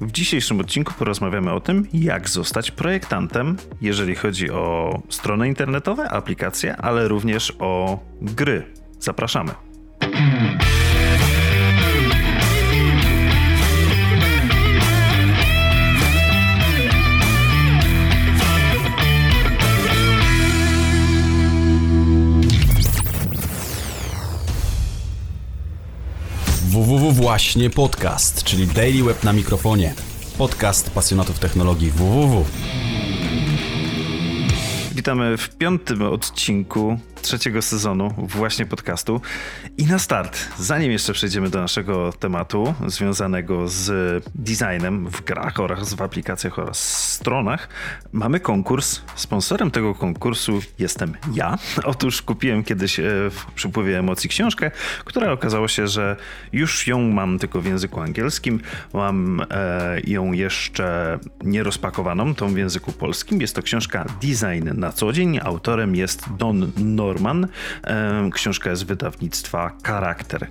W dzisiejszym odcinku porozmawiamy o tym, jak zostać projektantem, jeżeli chodzi o strony internetowe, aplikacje, ale również o gry. Zapraszamy. Właśnie podcast, czyli Daily Web na mikrofonie. Podcast pasjonatów technologii www. Witamy w piątym odcinku trzeciego sezonu właśnie podcastu. I na start, zanim jeszcze przejdziemy do naszego tematu związanego z designem w grach oraz w aplikacjach oraz stronach, mamy konkurs. Sponsorem tego konkursu jestem ja. Otóż kupiłem kiedyś e, w przypływie emocji książkę, która okazało się, że już ją mam tylko w języku angielskim. Mam e, ją jeszcze nierozpakowaną, tą w języku polskim. Jest to książka Design na co dzień. Autorem jest Don Norman Norman. Książka jest wydawnictwa Charakter.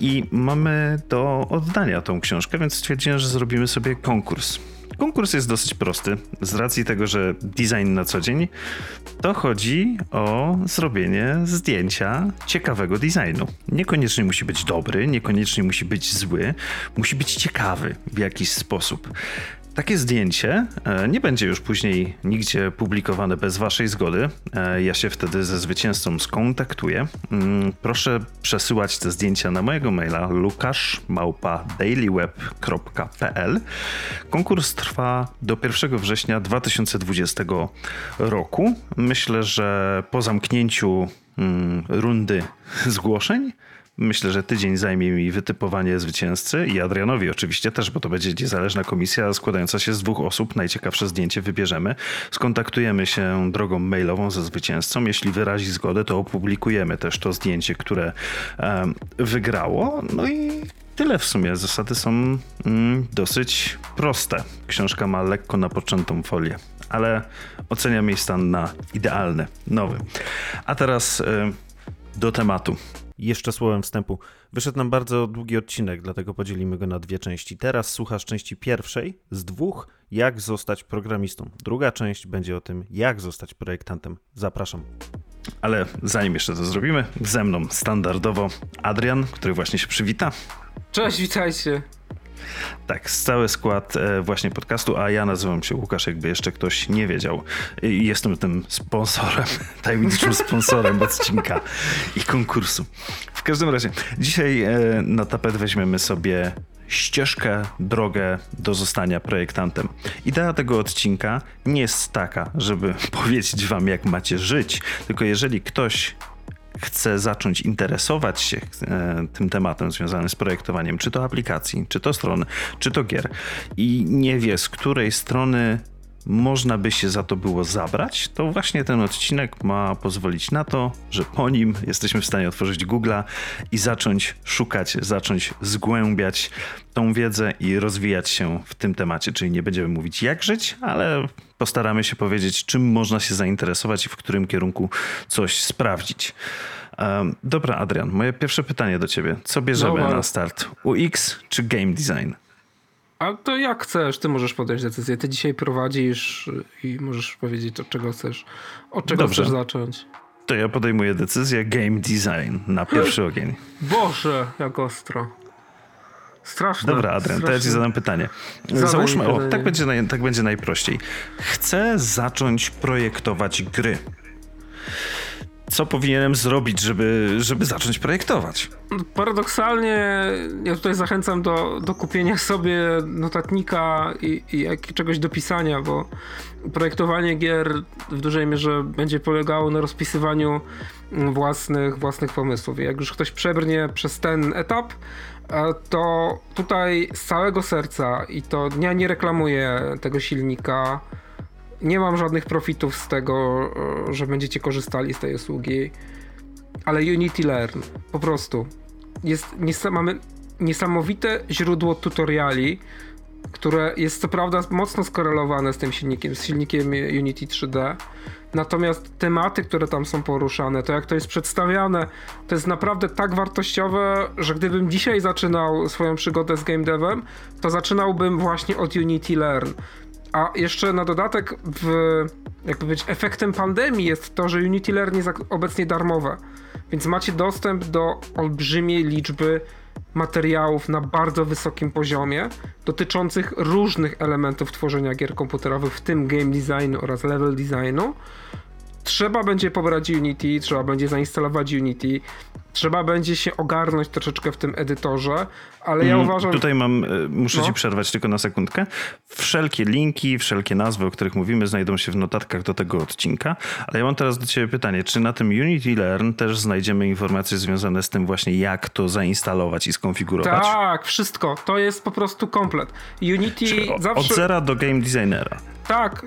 I mamy do oddania tą książkę, więc stwierdziłem, że zrobimy sobie konkurs. Konkurs jest dosyć prosty. Z racji tego, że design na co dzień, to chodzi o zrobienie zdjęcia ciekawego designu. Niekoniecznie musi być dobry, niekoniecznie musi być zły, musi być ciekawy w jakiś sposób. Takie zdjęcie e, nie będzie już później nigdzie publikowane bez Waszej zgody. E, ja się wtedy ze zwycięzcą skontaktuję. Mm, proszę przesyłać te zdjęcia na mojego maila lukaszmałpa.dailyweb.pl. Konkurs trwa do 1 września 2020 roku. Myślę, że po zamknięciu mm, rundy zgłoszeń Myślę, że tydzień zajmie mi wytypowanie zwycięzcy i Adrianowi oczywiście też, bo to będzie niezależna komisja składająca się z dwóch osób. Najciekawsze zdjęcie wybierzemy. Skontaktujemy się drogą mailową ze zwycięzcą. Jeśli wyrazi zgodę, to opublikujemy też to zdjęcie, które um, wygrało. No i tyle w sumie. Zasady są mm, dosyć proste. Książka ma lekko napoczętą folię, ale oceniam jej stan na idealny, nowy. A teraz y, do tematu. Jeszcze słowem wstępu. Wyszedł nam bardzo długi odcinek, dlatego podzielimy go na dwie części. Teraz słuchasz części pierwszej z dwóch, jak zostać programistą. Druga część będzie o tym, jak zostać projektantem. Zapraszam. Ale zanim jeszcze to zrobimy, ze mną standardowo Adrian, który właśnie się przywita. Cześć, witajcie. Tak, cały skład e, właśnie podcastu, a ja nazywam się Łukasz, jakby jeszcze ktoś nie wiedział. Jestem tym sponsorem, tajemniczym sponsorem odcinka i konkursu. W każdym razie, dzisiaj e, na tapet weźmiemy sobie ścieżkę, drogę do zostania projektantem. Idea tego odcinka nie jest taka, żeby powiedzieć wam, jak macie żyć, tylko jeżeli ktoś chce zacząć interesować się e, tym tematem związanym z projektowaniem, czy to aplikacji, czy to stron, czy to gier. I nie wie z której strony można by się za to było zabrać, to właśnie ten odcinek ma pozwolić na to, że po nim jesteśmy w stanie otworzyć Google'a i zacząć szukać, zacząć zgłębiać tą wiedzę i rozwijać się w tym temacie. Czyli nie będziemy mówić jak żyć, ale postaramy się powiedzieć, czym można się zainteresować i w którym kierunku coś sprawdzić. Um, dobra, Adrian, moje pierwsze pytanie do ciebie. Co bierzemy no, na start? UX czy game design? A to jak chcesz, ty możesz podjąć decyzję. Ty dzisiaj prowadzisz i możesz powiedzieć, od czego chcesz, od czego Dobrze. chcesz zacząć. To ja podejmuję decyzję game design na pierwszy ogień. Boże, jak ostro. Straszne. Dobra, Adrian, straszne. to ja ci zadam pytanie. Zadaj Załóżmy, o, tak będzie, naj, tak będzie najprościej. Chcę zacząć projektować gry co powinienem zrobić, żeby, żeby zacząć projektować? Paradoksalnie ja tutaj zachęcam do, do kupienia sobie notatnika i, i jak, czegoś do pisania, bo projektowanie gier w dużej mierze będzie polegało na rozpisywaniu własnych, własnych pomysłów. Jak już ktoś przebrnie przez ten etap, e, to tutaj z całego serca i to ja nie reklamuję tego silnika, nie mam żadnych profitów z tego, e, że będziecie korzystali z tej usługi, ale Unity Learn po prostu jest, nies mamy niesamowite źródło tutoriali które jest co prawda mocno skorelowane z tym silnikiem, z silnikiem Unity 3D. Natomiast tematy, które tam są poruszane, to jak to jest przedstawiane, to jest naprawdę tak wartościowe, że gdybym dzisiaj zaczynał swoją przygodę z game devem, to zaczynałbym właśnie od Unity Learn. A jeszcze na dodatek, w, być efektem pandemii jest to, że Unity Learn jest obecnie darmowe. Więc macie dostęp do olbrzymiej liczby materiałów na bardzo wysokim poziomie dotyczących różnych elementów tworzenia gier komputerowych, w tym game designu oraz level designu. Trzeba będzie pobrać Unity, trzeba będzie zainstalować Unity, trzeba będzie się ogarnąć troszeczkę w tym edytorze, ale ja mm, uważam... Tutaj mam, e, muszę no. ci przerwać tylko na sekundkę. Wszelkie linki, wszelkie nazwy, o których mówimy, znajdą się w notatkach do tego odcinka, ale ja mam teraz do ciebie pytanie, czy na tym Unity Learn też znajdziemy informacje związane z tym właśnie, jak to zainstalować i skonfigurować? Tak, wszystko. To jest po prostu komplet. Unity zawsze... Od zera do game designera. Tak,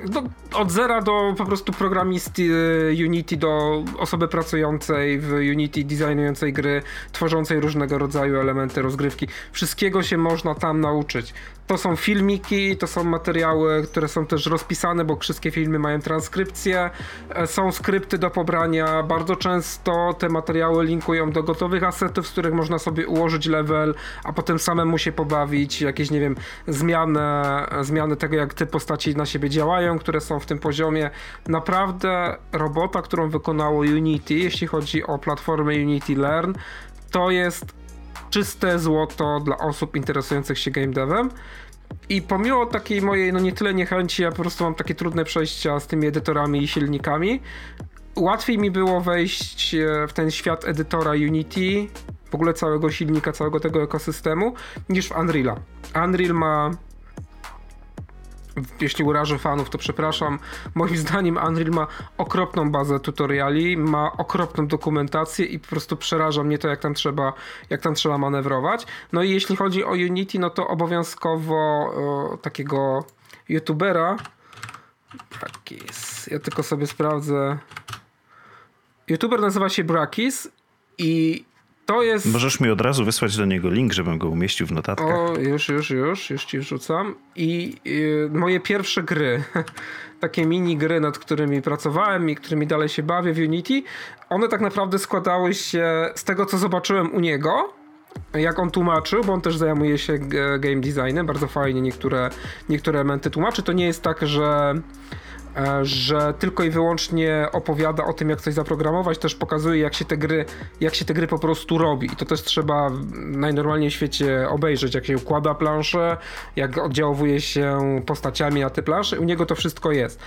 od zera do po prostu programisty e, Unity, do osoby pracującej w Unity, designującej gry, tworzącej różnego rodzaju elementy rozgrywki. Wszystkiego się można tam nauczyć. To są filmiki, to są materiały, które są też rozpisane, bo wszystkie filmy mają transkrypcję. E, są skrypty do pobrania. Bardzo często te materiały linkują do gotowych asetów, z których można sobie ułożyć level, a potem samemu się pobawić. Jakieś, nie wiem, zmiany, zmiany tego, jak te postaci na siebie działają, które są w tym poziomie. Naprawdę robota, którą wykonało Unity, jeśli chodzi o platformę Unity Learn, to jest czyste złoto dla osób interesujących się game devem. I pomimo takiej mojej, no nie tyle niechęci, ja po prostu mam takie trudne przejścia z tymi edytorami i silnikami, łatwiej mi było wejść e, w ten świat edytora Unity, w ogóle całego silnika, całego tego ekosystemu, niż w Unreala. Unreal ma jeśli urażę fanów, to przepraszam. Moim zdaniem Unreal ma okropną bazę tutoriali, ma okropną dokumentację i po prostu przeraża mnie to, jak tam trzeba, jak tam trzeba manewrować. No i jeśli chodzi o Unity, no to obowiązkowo o, takiego youtubera Brakis. Ja tylko sobie sprawdzę. YouTuber nazywa się Brakis i to jest... Możesz mi od razu wysłać do niego link, żebym go umieścił w notatkach. O, już, już, już, już ci wrzucam. I y, moje pierwsze gry, takie mini gry, nad którymi pracowałem i którymi dalej się bawię w Unity, one tak naprawdę składały się z tego, co zobaczyłem u niego, jak on tłumaczył, bo on też zajmuje się game designem, bardzo fajnie niektóre, niektóre elementy tłumaczy. To nie jest tak, że że tylko i wyłącznie opowiada o tym, jak coś zaprogramować, też pokazuje, jak się te gry, jak się te gry po prostu robi. I to też trzeba najnormalniej w świecie obejrzeć, jak się układa planszę, jak oddziałuje się postaciami na te plansze. U niego to wszystko jest.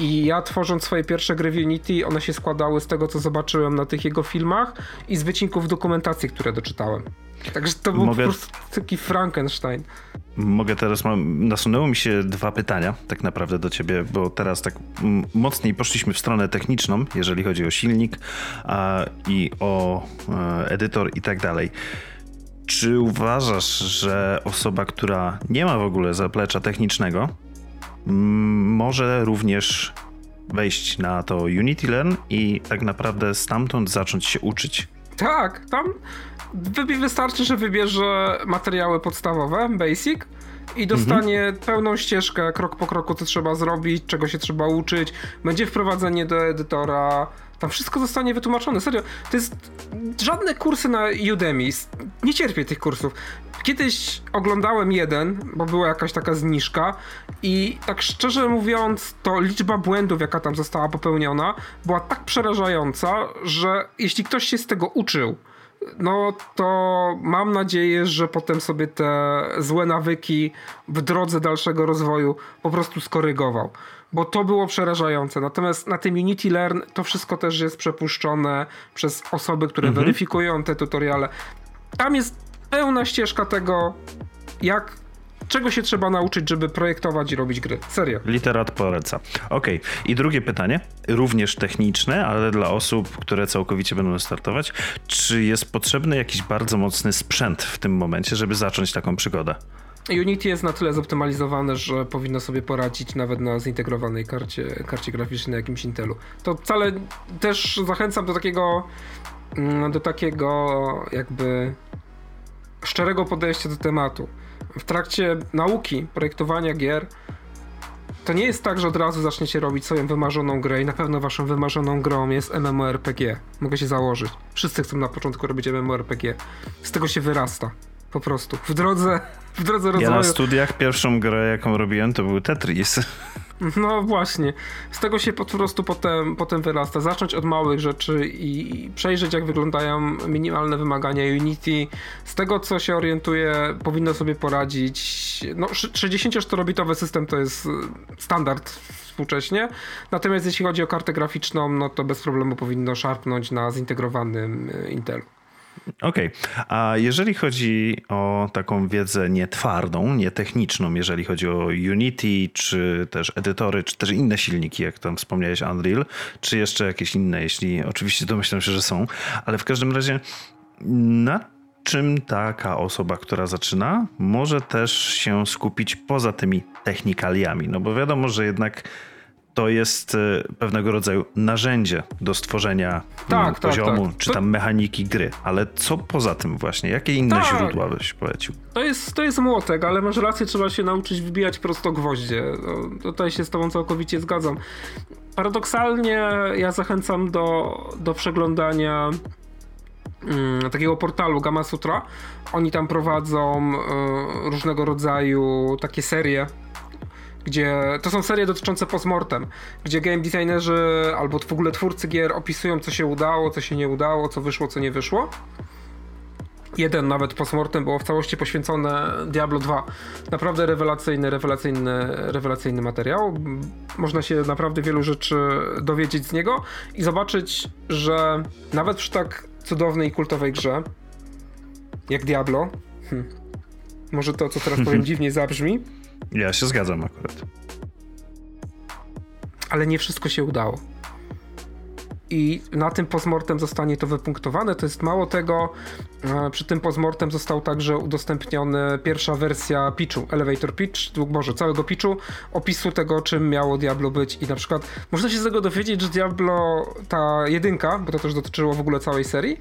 I ja tworząc swoje pierwsze gry w Unity, one się składały z tego, co zobaczyłem na tych jego filmach i z wycinków dokumentacji, które doczytałem. Także to był Mogę... po prostu taki Frankenstein. Mogę teraz, mam, nasunęło mi się dwa pytania tak naprawdę do ciebie, bo teraz tak mocniej poszliśmy w stronę techniczną, jeżeli chodzi o silnik a, i o e, edytor i tak dalej. Czy uważasz, że osoba, która nie ma w ogóle zaplecza technicznego, może również wejść na to Unity Learn i tak naprawdę stamtąd zacząć się uczyć? Tak, tam Wystarczy, że wybierze materiały podstawowe, basic, i dostanie mhm. pełną ścieżkę, krok po kroku, co trzeba zrobić, czego się trzeba uczyć. Będzie wprowadzenie do edytora. Tam wszystko zostanie wytłumaczone. Serio, to jest żadne kursy na Udemy. Nie cierpię tych kursów. Kiedyś oglądałem jeden, bo była jakaś taka zniżka i tak szczerze mówiąc, to liczba błędów, jaka tam została popełniona, była tak przerażająca, że jeśli ktoś się z tego uczył, no to mam nadzieję, że potem sobie te złe nawyki w drodze dalszego rozwoju po prostu skorygował. Bo to było przerażające. Natomiast na tym Unity Learn to wszystko też jest przepuszczone przez osoby, które mhm. weryfikują te tutoriale. Tam jest pełna ścieżka tego, jak czego się trzeba nauczyć, żeby projektować i robić gry. Serio. Literat poleca. Okej. Okay. I drugie pytanie, również techniczne, ale dla osób, które całkowicie będą startować. Czy jest potrzebny jakiś bardzo mocny sprzęt w tym momencie, żeby zacząć taką przygodę? Unity jest na tyle zoptymalizowane, że powinno sobie poradzić nawet na zintegrowanej karcie, karcie graficznej na jakimś Intelu. To wcale też zachęcam do takiego mm, do takiego jakby szczerego podejścia do tematu w trakcie nauki projektowania gier to nie jest tak, że od razu zaczniecie robić swoją wymarzoną grę i na pewno waszą wymarzoną grą jest MMORPG. Mogę się założyć. Wszyscy chcą na początku robić MMORPG. Z tego się wyrasta. Po prostu. W drodze, w drodze rozwoju. Ja na studiach pierwszą grę, jaką robiłem, to był Tetris. No właśnie. Z tego się po prostu potem, potem wyrasta. Zacząć od małych rzeczy i przejrzeć, jak wyglądają minimalne wymagania Unity. Z tego, co się orientuje, powinno sobie poradzić. No, 64-bitowy system to jest standard współcześnie. Natomiast jeśli chodzi o kartę graficzną, no to bez problemu powinno szarpnąć na zintegrowanym Intelu. Okej, okay. a jeżeli chodzi o taką wiedzę nietwardą, nietechniczną, jeżeli chodzi o Unity, czy też edytory, czy też inne silniki, jak tam wspomniałeś, Unreal, czy jeszcze jakieś inne, jeśli oczywiście domyślam się, że są, ale w każdym razie na czym taka osoba, która zaczyna, może też się skupić poza tymi technikaliami? No bo wiadomo, że jednak to jest e, pewnego rodzaju narzędzie do stworzenia tak, tak, poziomu, tak. czy tam mechaniki gry. Ale co poza tym właśnie? Jakie inne tak. źródła byś polecił? To jest, to jest młotek, ale masz rację, trzeba się nauczyć wbijać prosto gwoździe. No, tutaj się z tobą całkowicie zgadzam. Paradoksalnie ja zachęcam do, do przeglądania mm, takiego portalu Gamma Sutra. Oni tam prowadzą y, różnego rodzaju takie serie gdzie to są serie dotyczące postmortem, gdzie game designerzy albo w ogóle twórcy gier opisują, co się udało, co się nie udało, co wyszło, co nie wyszło. Jeden nawet postmortem było w całości poświęcone Diablo 2. Naprawdę rewelacyjny, rewelacyjny, rewelacyjny materiał. Można się naprawdę wielu rzeczy dowiedzieć z niego i zobaczyć, że nawet przy tak cudownej i kultowej grze jak Diablo, hm, może to, co teraz powiem, dziwnie zabrzmi, ja się zgadzam akurat. Ale nie wszystko się udało. I na tym postmortem zostanie to wypunktowane. To jest mało tego. E, przy tym postmortem został także udostępniony pierwsza wersja pitchu, elevator pitch, może całego pitchu, opisu tego, czym miało Diablo być. I na przykład można się z tego dowiedzieć, że Diablo, ta jedynka, bo to też dotyczyło w ogóle całej serii,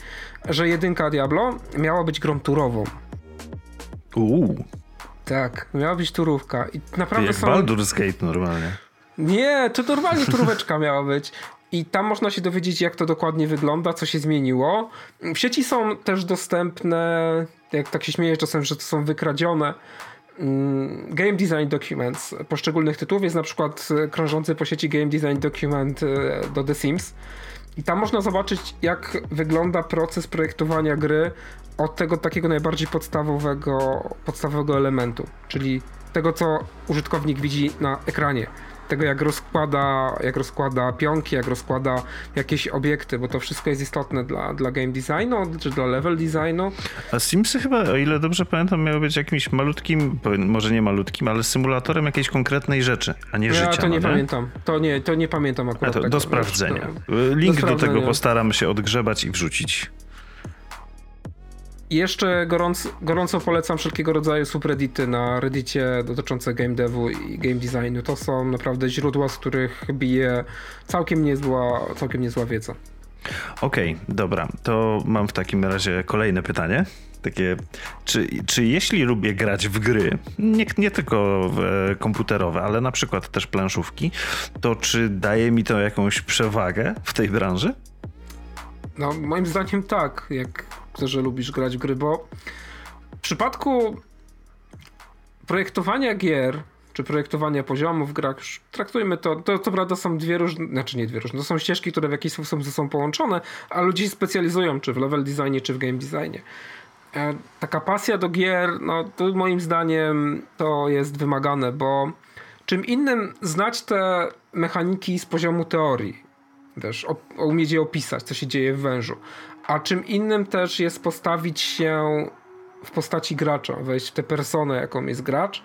że jedynka Diablo miała być grą turową. Uuu. Tak, miała być turówka. I naprawdę Jak są... Baldur's Gate normalnie. Nie, to normalnie turóweczka miała być. I tam można się dowiedzieć, jak to dokładnie wygląda, co się zmieniło. W sieci są też dostępne, jak tak się śmieję czasem, że to są wykradzione mm, game design documents poszczególnych tytułów. Jest na przykład krążący po sieci game design document e, do The Sims. I tam można zobaczyć, jak wygląda proces projektowania gry od tego takiego najbardziej podstawowego, podstawowego elementu, czyli tego, co użytkownik widzi na ekranie. Tego, jak rozkłada, jak rozkłada pionki, jak rozkłada jakieś obiekty, bo to wszystko jest istotne dla, dla game designu, czy dla level designu. A Simsy chyba, o ile dobrze pamiętam, miały być jakimś malutkim, może nie malutkim, ale symulatorem jakiejś konkretnej rzeczy, a nie ja życia. Ja to nie, no nie, pamiętam. To nie, to nie pamiętam akurat. do sprawdzenia. Link do, do tego postaram się odgrzebać i wrzucić. I jeszcze gorąco, gorąco polecam wszelkiego rodzaju subreddity na reddicie dotyczące game devu i game designu. To są naprawdę źródła, z których bije całkiem niezła, całkiem niezła wiedza. Okej, okay, dobra. To mam w takim razie kolejne pytanie. Takie, czy, czy jeśli lubię grać w gry, nie, nie tylko w, komputerowe, ale na przykład też planszówki, to czy daje mi to jakąś przewagę w tej branży? No, moim zdaniem tak. Jak że lubisz grać w gry, bo w przypadku projektowania gier, czy projektowania poziomów w grach, traktujmy to, to, to prawda są dwie różne, znaczy nie dwie różne, to są ścieżki, które w jakiś sposób sobą połączone, a ludzie specjalizują, czy w level designie, czy w game designie. E, taka pasja do gier, no to moim zdaniem to jest wymagane, bo czym innym znać te mechaniki z poziomu teorii, też umieć je opisać, co się dzieje w wężu, a czym innym też jest postawić się w postaci gracza, wejść w tę personę, jaką jest gracz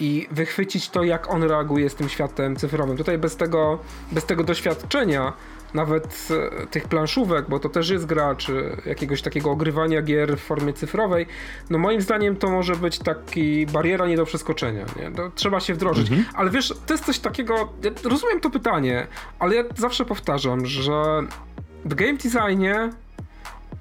i wychwycić to, jak on reaguje z tym światem cyfrowym. Tutaj bez tego, bez tego doświadczenia, nawet e, tych planszówek, bo to też jest gra, czy jakiegoś takiego ogrywania gier w formie cyfrowej, no moim zdaniem to może być taki bariera nie do przeskoczenia. Nie? To trzeba się wdrożyć. Mhm. Ale wiesz, to jest coś takiego, ja rozumiem to pytanie, ale ja zawsze powtarzam, że w game designie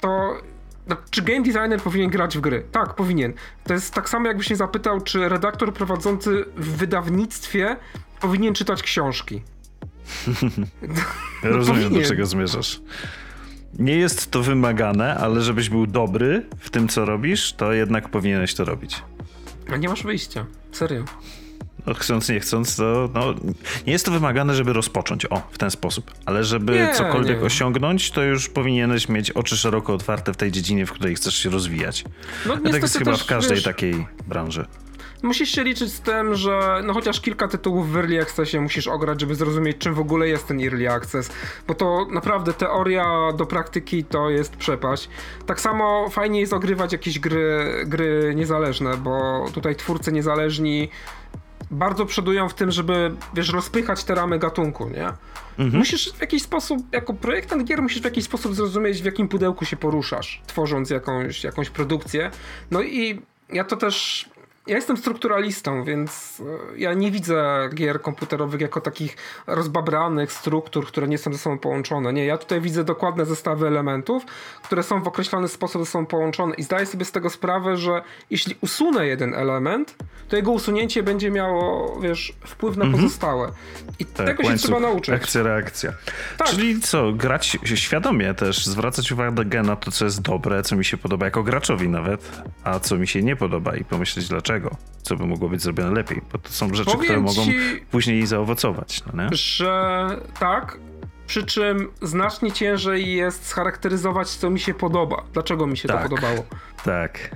to no, czy game designer powinien grać w gry? Tak, powinien. To jest tak samo, jakbyś mnie zapytał, czy redaktor prowadzący w wydawnictwie powinien czytać książki. no, Rozumiem, powinien. do czego zmierzasz. Nie jest to wymagane, ale żebyś był dobry w tym, co robisz, to jednak powinieneś to robić. A nie masz wyjścia. Serio. No, chcąc, nie chcąc, to no, nie jest to wymagane, żeby rozpocząć, o, w ten sposób. Ale żeby nie, cokolwiek nie. osiągnąć, to już powinieneś mieć oczy szeroko otwarte w tej dziedzinie, w której chcesz się rozwijać. No, tak jest chyba w każdej wiesz, takiej branży. Musisz się liczyć z tym, że no chociaż kilka tytułów w Early Accessie musisz ograć, żeby zrozumieć, czym w ogóle jest ten Early Access, bo to naprawdę teoria do praktyki to jest przepaść. Tak samo fajnie jest ogrywać jakieś gry, gry niezależne, bo tutaj twórcy niezależni bardzo przodują w tym, żeby, wiesz, rozpychać te ramy gatunku, nie? Mhm. Musisz w jakiś sposób, jako projektant gier, musisz w jakiś sposób zrozumieć, w jakim pudełku się poruszasz, tworząc jakąś, jakąś produkcję. No i ja to też ja jestem strukturalistą, więc e, ja nie widzę gier komputerowych jako takich rozbabranych struktur, które nie są ze sobą połączone. Nie, ja tutaj widzę dokładne zestawy elementów, które są w określony sposób ze sobą połączone i zdaję sobie z tego sprawę, że jeśli usunę jeden element, to jego usunięcie będzie miało, wiesz, wpływ na mhm. pozostałe. I tak, tego się trzeba nauczyć. Akcja, reakcja. Tak. Czyli co, grać świadomie też, zwracać uwagę na to, co jest dobre, co mi się podoba jako graczowi nawet, a co mi się nie podoba i pomyśleć dlaczego co by mogło być zrobione lepiej, bo to są rzeczy, Powiem które mogą później zaowocować. No nie? Że tak, przy czym znacznie ciężej jest scharakteryzować, co mi się podoba. Dlaczego mi się tak, to podobało. Tak.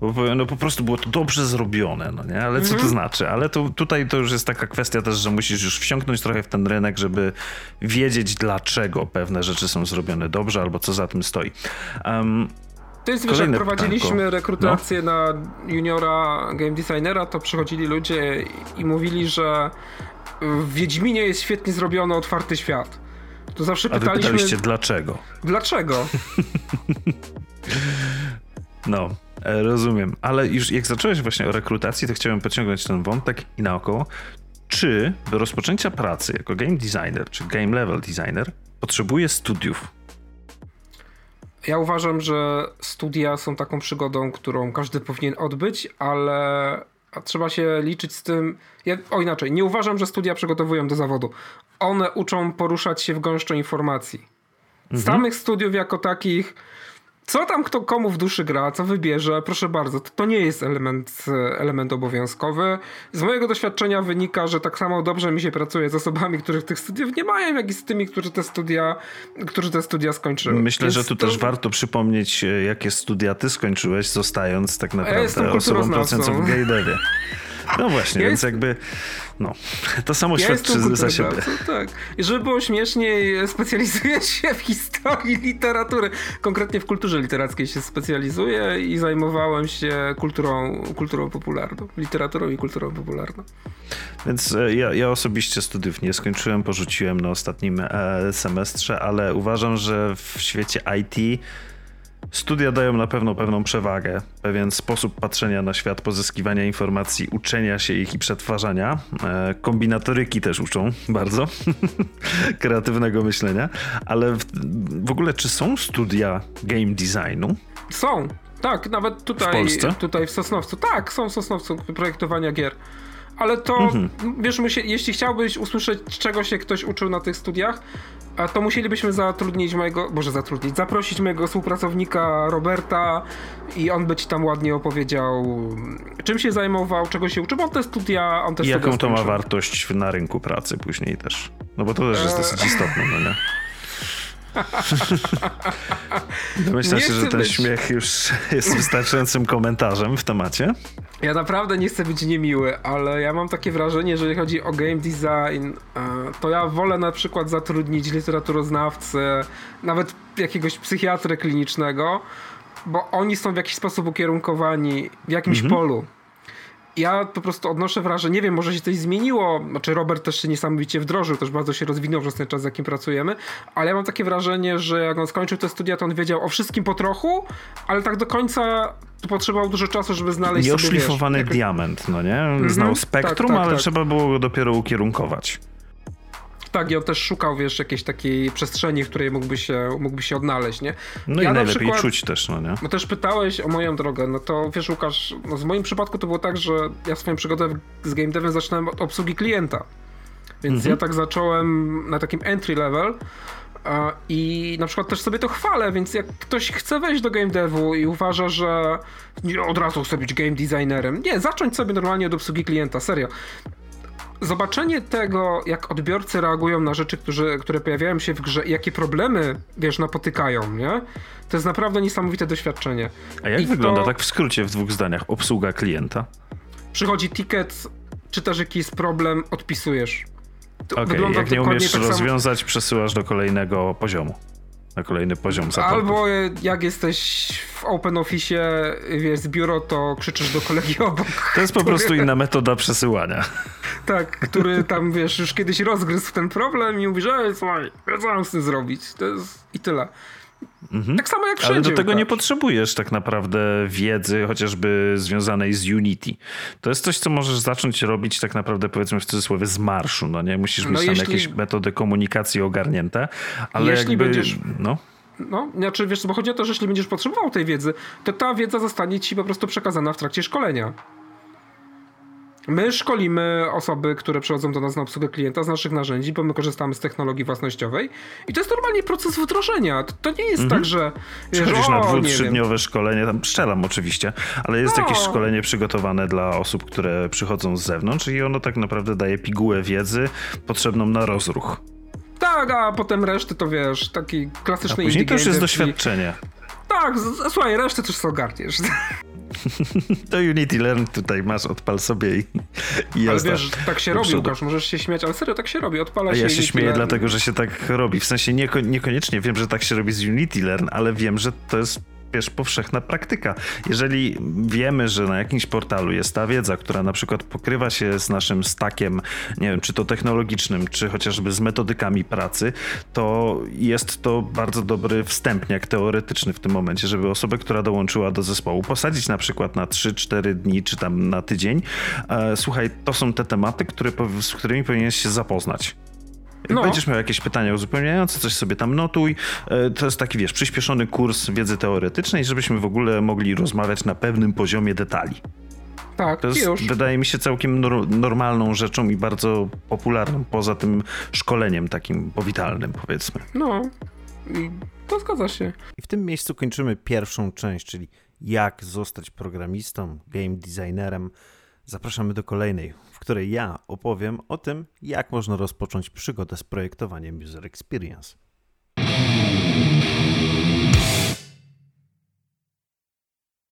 Bo no po prostu było to dobrze zrobione, no nie? Ale co to mhm. znaczy? Ale to, tutaj to już jest taka kwestia też, że musisz już wsiąknąć trochę w ten rynek, żeby wiedzieć, dlaczego pewne rzeczy są zrobione dobrze albo co za tym stoi. Um, to jest, wiesz, jak prowadziliśmy rekrutację no. na juniora game designera, to przychodzili ludzie i mówili, że w Wiedźminie jest świetnie zrobiony otwarty świat. To zawsze A pytaliśmy... pytaliście dlaczego? Dlaczego? no, e, rozumiem. Ale już jak zacząłeś właśnie o rekrutacji, to chciałem pociągnąć ten wątek i naokoło. Czy do rozpoczęcia pracy jako game designer, czy game level designer potrzebuje studiów ja uważam, że studia są taką przygodą, którą każdy powinien odbyć, ale trzeba się liczyć z tym. Ja, o inaczej, nie uważam, że studia przygotowują do zawodu. One uczą poruszać się w gąszczu informacji. Z mhm. samych studiów jako takich co tam kto komu w duszy gra, co wybierze, proszę bardzo, to, to, nie jest element, element obowiązkowy. Z mojego doświadczenia wynika, że tak samo dobrze mi się pracuje z osobami, których tych studiów nie mają, jak i z tymi, którzy te studia, którzy te studia skończyły. Myślę, Więc że tu to... też warto przypomnieć, e, jakie studia ty skończyłeś, zostając tak naprawdę ja osobą pracującą w Gejdewie. No właśnie, ja więc jest... jakby no, to samo ja świadczy za siebie. Tak. I żeby było śmieszniej, specjalizuję się w historii literatury. Konkretnie w kulturze literackiej się specjalizuję i zajmowałem się kulturą, kulturą popularną. Literaturą i kulturą popularną. Więc e, ja, ja osobiście studiów nie skończyłem, porzuciłem na ostatnim e, semestrze, ale uważam, że w świecie IT Studia dają na pewno pewną przewagę, pewien sposób patrzenia na świat, pozyskiwania informacji, uczenia się ich i przetwarzania. E, kombinatoryki też uczą bardzo kreatywnego myślenia, ale w, w, ogóle czy są studia game designu? Są, tak, nawet tutaj w, Polsce? tutaj w Sosnowcu. Tak, są w Sosnowcu projektowania gier ale to, mhm. wiesz, się, jeśli chciałbyś usłyszeć, czego się ktoś uczył na tych studiach, to musielibyśmy zatrudnić mojego, może zatrudnić, zaprosić mojego współpracownika Roberta i on by ci tam ładnie opowiedział, czym się zajmował, czego się uczył, on te studia, on też I jaką to ma wartość na rynku pracy później też. No bo to też jest dosyć istotne, no nie? Myślę, się, że ten być... śmiech już jest wystarczającym komentarzem w temacie. Ja naprawdę nie chcę być niemiły, ale ja mam takie wrażenie, że jeżeli chodzi o game design, e, to ja wolę na przykład zatrudnić literaturoznawcę, nawet jakiegoś psychiatrę klinicznego, bo oni są w jakiś sposób ukierunkowani w jakimś mhm. polu ja po prostu odnoszę wrażenie, nie wiem, może się coś zmieniło, znaczy Robert też się niesamowicie wdrożył, też bardzo się rozwinął przez ten czas, z jakim pracujemy, ale ja mam takie wrażenie, że jak on skończył te studia, to on wiedział o wszystkim po trochu, ale tak do końca potrzebował dużo czasu, żeby znaleźć Nieoszlifowany sobie, wiesz, diament, no nie? Znał mm -hmm, spektrum, tak, tak, ale tak. trzeba było go dopiero ukierunkować. Tak, i on też szukał, wiesz, jakiejś takiej przestrzeni, w której mógłby się, mógłby się odnaleźć, nie? No ja i najlepiej przykład, czuć też, no nie? No też pytałeś o moją drogę, no to wiesz Łukasz, no w moim przypadku to było tak, że ja swoją przygodę z game devem zaczynałem od obsługi klienta. Więc mhm. ja tak zacząłem na takim entry level, i na przykład też sobie to chwalę, więc jak ktoś chce wejść do game devu i uważa, że nie, od razu chce być game designerem, nie, zacząć sobie normalnie od obsługi klienta, serio. Zobaczenie tego, jak odbiorcy reagują na rzeczy, które, które pojawiają się w grze i jakie problemy, wiesz, napotykają, nie? To jest naprawdę niesamowite doświadczenie. A jak I wygląda, to... tak w skrócie, w dwóch zdaniach, obsługa klienta? Przychodzi ticket, czytasz jakiś problem, odpisujesz Okej, okay, jak nie umiesz tak rozwiązać, samo... przesyłasz do kolejnego poziomu. Na kolejny poziom supportu. Albo jak jesteś w Open Office, wiesz, z biuro, to krzyczysz do kolegi obok. To jest po który... prostu inna metoda przesyłania. Tak, który tam, wiesz, już kiedyś rozgryzł ten problem i mówi, że słuchaj, co mam z tym zrobić? To jest i tyle. Mhm. Tak samo jak wszędzie. Ale do tego nie potrzebujesz tak naprawdę wiedzy chociażby związanej z Unity. To jest coś, co możesz zacząć robić tak naprawdę powiedzmy w cudzysłowie z marszu. No nie musisz mieć no tam jeśli... jakieś metody komunikacji ogarnięte, ale jeśli jakby, będziesz... No. No, znaczy wiesz, bo chodzi o to, że jeśli będziesz potrzebował tej wiedzy, to ta wiedza zostanie ci po prostu przekazana w trakcie szkolenia. My szkolimy osoby, które przychodzą do nas na obsługę klienta z naszych narzędzi, bo my korzystamy z technologii własnościowej i to jest normalnie proces wdrożenia. To, to nie jest mhm. tak, że... Przychodzisz na dwu, trzydniowe szkolenie, tam strzelam oczywiście, ale jest no. jakieś szkolenie przygotowane dla osób, które przychodzą z zewnątrz i ono tak naprawdę daje pigułę wiedzy potrzebną na rozruch. Tak, a potem reszty to wiesz, taki klasyczny a później to już jest doświadczenie. Tak, słuchaj, resztę też ogarniesz. To Unity Learn tutaj masz, odpal sobie i, i Ale wiesz, tak się robi, Łukasz, możesz się śmiać, ale serio, tak się robi, odpala się Ja się śmieję Learn. dlatego, że się tak robi. W sensie nieko niekoniecznie wiem, że tak się robi z Unity Learn, ale wiem, że to jest wiesz, powszechna praktyka. Jeżeli wiemy, że na jakimś portalu jest ta wiedza, która na przykład pokrywa się z naszym stakiem, nie wiem, czy to technologicznym, czy chociażby z metodykami pracy, to jest to bardzo dobry wstępniak teoretyczny w tym momencie, żeby osobę, która dołączyła do zespołu, posadzić na przykład na 3-4 dni, czy tam na tydzień. E, słuchaj, to są te tematy, które, z którymi powinieneś się zapoznać. Jak no. będziesz miał jakieś pytania uzupełniające, coś sobie tam notuj. E, to jest taki, wiesz, przyspieszony kurs wiedzy teoretycznej, żebyśmy w ogóle mogli rozmawiać na pewnym poziomie detali. Tak, to jest, już. wydaje mi się, całkiem normalną rzeczą i bardzo popularną, poza tym szkoleniem takim powitalnym, powiedzmy. No, i to zgadza się. I w tym miejscu kończymy pierwszą część, czyli jak zostać programistą, game designerem. Zapraszamy do kolejnej, w której ja opowiem o tym, jak można rozpocząć przygodę z projektowaniem User Experience.